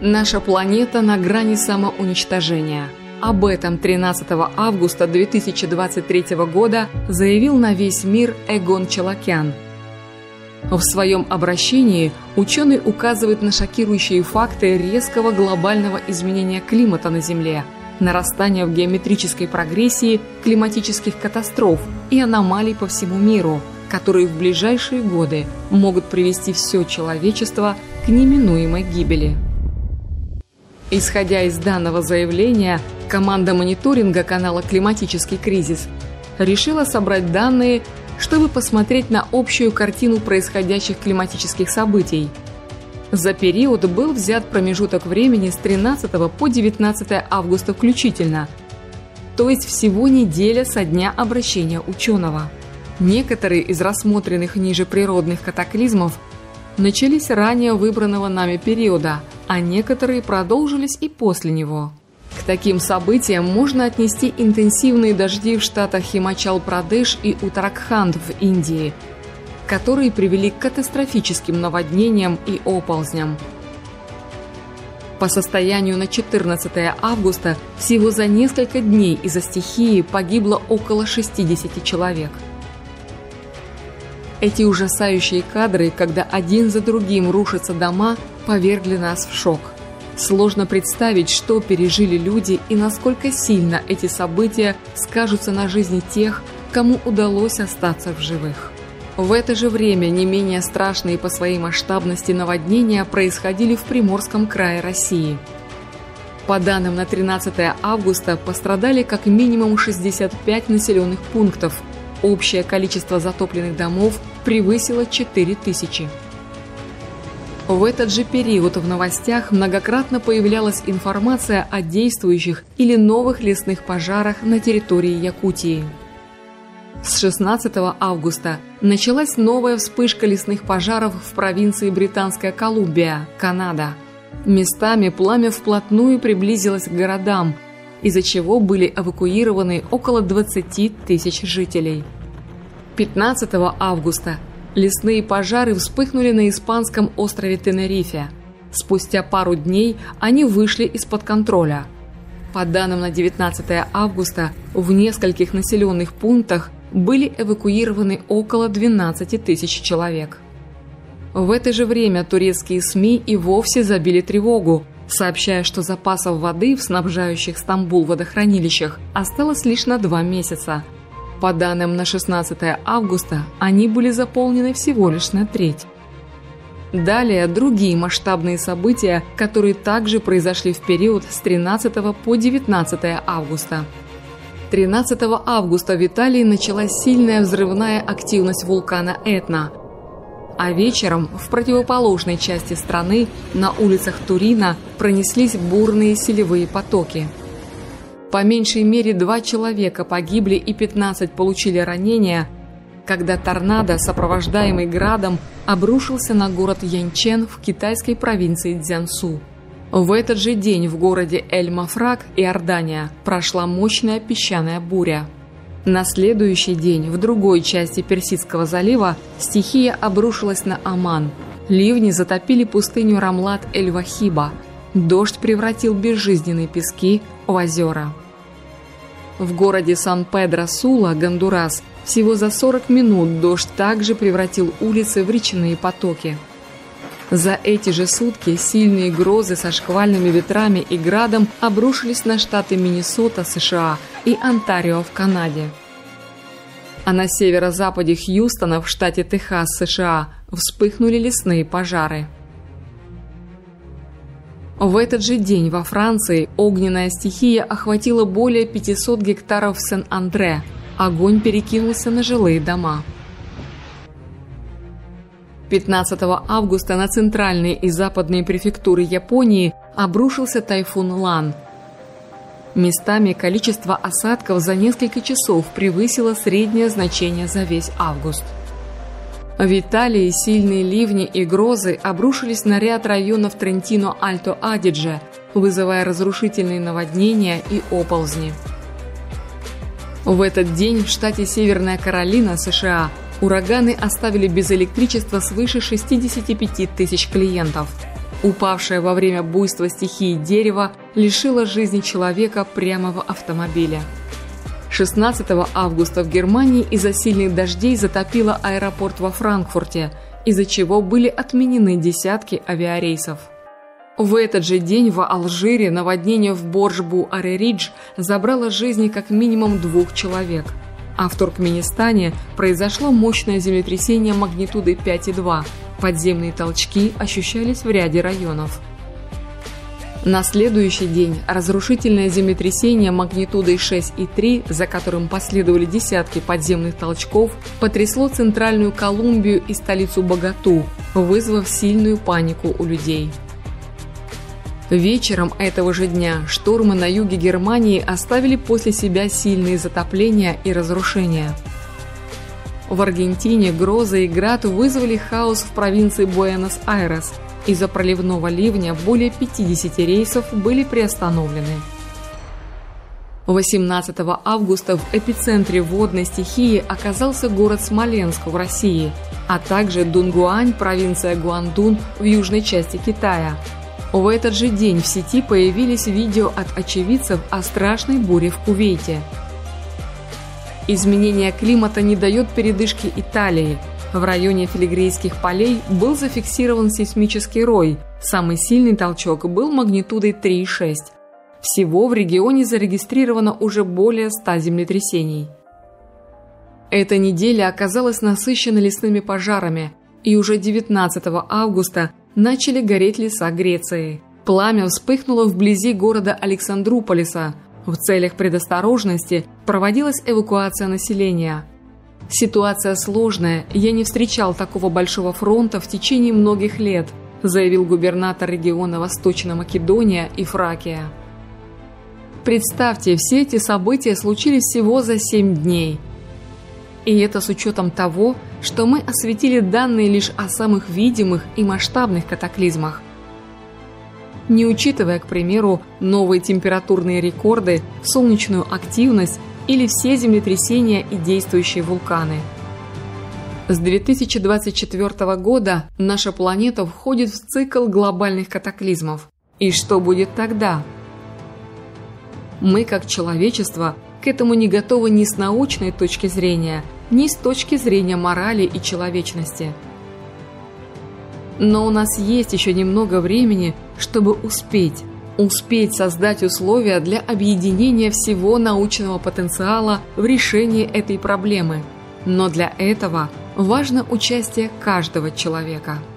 Наша планета на грани самоуничтожения. Об этом 13 августа 2023 года заявил на весь мир Эгон Челакян. В своем обращении ученый указывает на шокирующие факты резкого глобального изменения климата на Земле, нарастания в геометрической прогрессии климатических катастроф и аномалий по всему миру – которые в ближайшие годы могут привести все человечество к неминуемой гибели. Исходя из данного заявления, команда мониторинга канала «Климатический кризис» решила собрать данные, чтобы посмотреть на общую картину происходящих климатических событий. За период был взят промежуток времени с 13 по 19 августа включительно, то есть всего неделя со дня обращения ученого. Некоторые из рассмотренных ниже природных катаклизмов начались ранее выбранного нами периода, а некоторые продолжились и после него. К таким событиям можно отнести интенсивные дожди в штатах Химачал-Прадеш и Утаракханд в Индии, которые привели к катастрофическим наводнениям и оползням. По состоянию на 14 августа всего за несколько дней из-за стихии погибло около 60 человек – эти ужасающие кадры, когда один за другим рушатся дома, повергли нас в шок. Сложно представить, что пережили люди и насколько сильно эти события скажутся на жизни тех, кому удалось остаться в живых. В это же время не менее страшные по своей масштабности наводнения происходили в Приморском крае России. По данным на 13 августа пострадали как минимум 65 населенных пунктов, Общее количество затопленных домов превысило 4000. В этот же период в новостях многократно появлялась информация о действующих или новых лесных пожарах на территории Якутии. С 16 августа началась новая вспышка лесных пожаров в провинции Британская Колумбия, Канада. Местами пламя вплотную приблизилось к городам – из-за чего были эвакуированы около 20 тысяч жителей. 15 августа лесные пожары вспыхнули на испанском острове Тенерифе. Спустя пару дней они вышли из-под контроля. По данным на 19 августа, в нескольких населенных пунктах были эвакуированы около 12 тысяч человек. В это же время турецкие СМИ и вовсе забили тревогу, сообщая, что запасов воды в снабжающих Стамбул водохранилищах осталось лишь на два месяца. По данным на 16 августа, они были заполнены всего лишь на треть. Далее другие масштабные события, которые также произошли в период с 13 по 19 августа. 13 августа в Италии началась сильная взрывная активность вулкана Этна – а вечером в противоположной части страны на улицах Турина пронеслись бурные селевые потоки. По меньшей мере два человека погибли и 15 получили ранения, когда торнадо, сопровождаемый градом, обрушился на город Янчен в китайской провинции Цзянсу. В этот же день в городе Эль-Мафрак, Иордания, прошла мощная песчаная буря. На следующий день в другой части Персидского залива стихия обрушилась на Оман. Ливни затопили пустыню Рамлат-эль-Вахиба. Дождь превратил безжизненные пески в озера. В городе Сан-Педро-Сула, Гондурас, всего за 40 минут дождь также превратил улицы в речные потоки. За эти же сутки сильные грозы со шквальными ветрами и градом обрушились на штаты Миннесота, США и Онтарио в Канаде. А на северо-западе Хьюстона в штате Техас, США, вспыхнули лесные пожары. В этот же день во Франции огненная стихия охватила более 500 гектаров Сен-Андре. Огонь перекинулся на жилые дома. 15 августа на центральные и западные префектуры Японии обрушился тайфун Лан. Местами количество осадков за несколько часов превысило среднее значение за весь август. В Италии сильные ливни и грозы обрушились на ряд районов Трентино-Альто-Адидже, вызывая разрушительные наводнения и оползни. В этот день в штате Северная Каролина, США, Ураганы оставили без электричества свыше 65 тысяч клиентов. Упавшее во время буйства стихии дерево лишило жизни человека прямо в автомобиле. 16 августа в Германии из-за сильных дождей затопило аэропорт во Франкфурте, из-за чего были отменены десятки авиарейсов. В этот же день в Алжире наводнение в Боржбу-Ареридж забрало жизни как минимум двух человек. А в Туркменистане произошло мощное землетрясение магнитудой 5,2. Подземные толчки ощущались в ряде районов. На следующий день разрушительное землетрясение магнитудой 6,3, за которым последовали десятки подземных толчков, потрясло центральную Колумбию и столицу Богату, вызвав сильную панику у людей. Вечером этого же дня штормы на юге Германии оставили после себя сильные затопления и разрушения. В Аргентине грозы и град вызвали хаос в провинции Буэнос-Айрес. Из-за проливного ливня более 50 рейсов были приостановлены. 18 августа в эпицентре водной стихии оказался город Смоленск в России, а также Дунгуань, провинция Гуандун в южной части Китая – в этот же день в сети появились видео от очевидцев о страшной буре в Кувейте. Изменение климата не дает передышки Италии. В районе Филигрейских полей был зафиксирован сейсмический рой. Самый сильный толчок был магнитудой 3,6. Всего в регионе зарегистрировано уже более 100 землетрясений. Эта неделя оказалась насыщена лесными пожарами, и уже 19 августа начали гореть леса Греции. Пламя вспыхнуло вблизи города Александруполиса. В целях предосторожности проводилась эвакуация населения. «Ситуация сложная, я не встречал такого большого фронта в течение многих лет», заявил губернатор региона Восточная Македония и Фракия. Представьте, все эти события случились всего за 7 дней. И это с учетом того, что мы осветили данные лишь о самых видимых и масштабных катаклизмах. Не учитывая, к примеру, новые температурные рекорды, солнечную активность или все землетрясения и действующие вулканы. С 2024 года наша планета входит в цикл глобальных катаклизмов. И что будет тогда? Мы, как человечество, к этому не готовы ни с научной точки зрения – ни с точки зрения морали и человечности. Но у нас есть еще немного времени, чтобы успеть, успеть создать условия для объединения всего научного потенциала в решении этой проблемы. Но для этого важно участие каждого человека –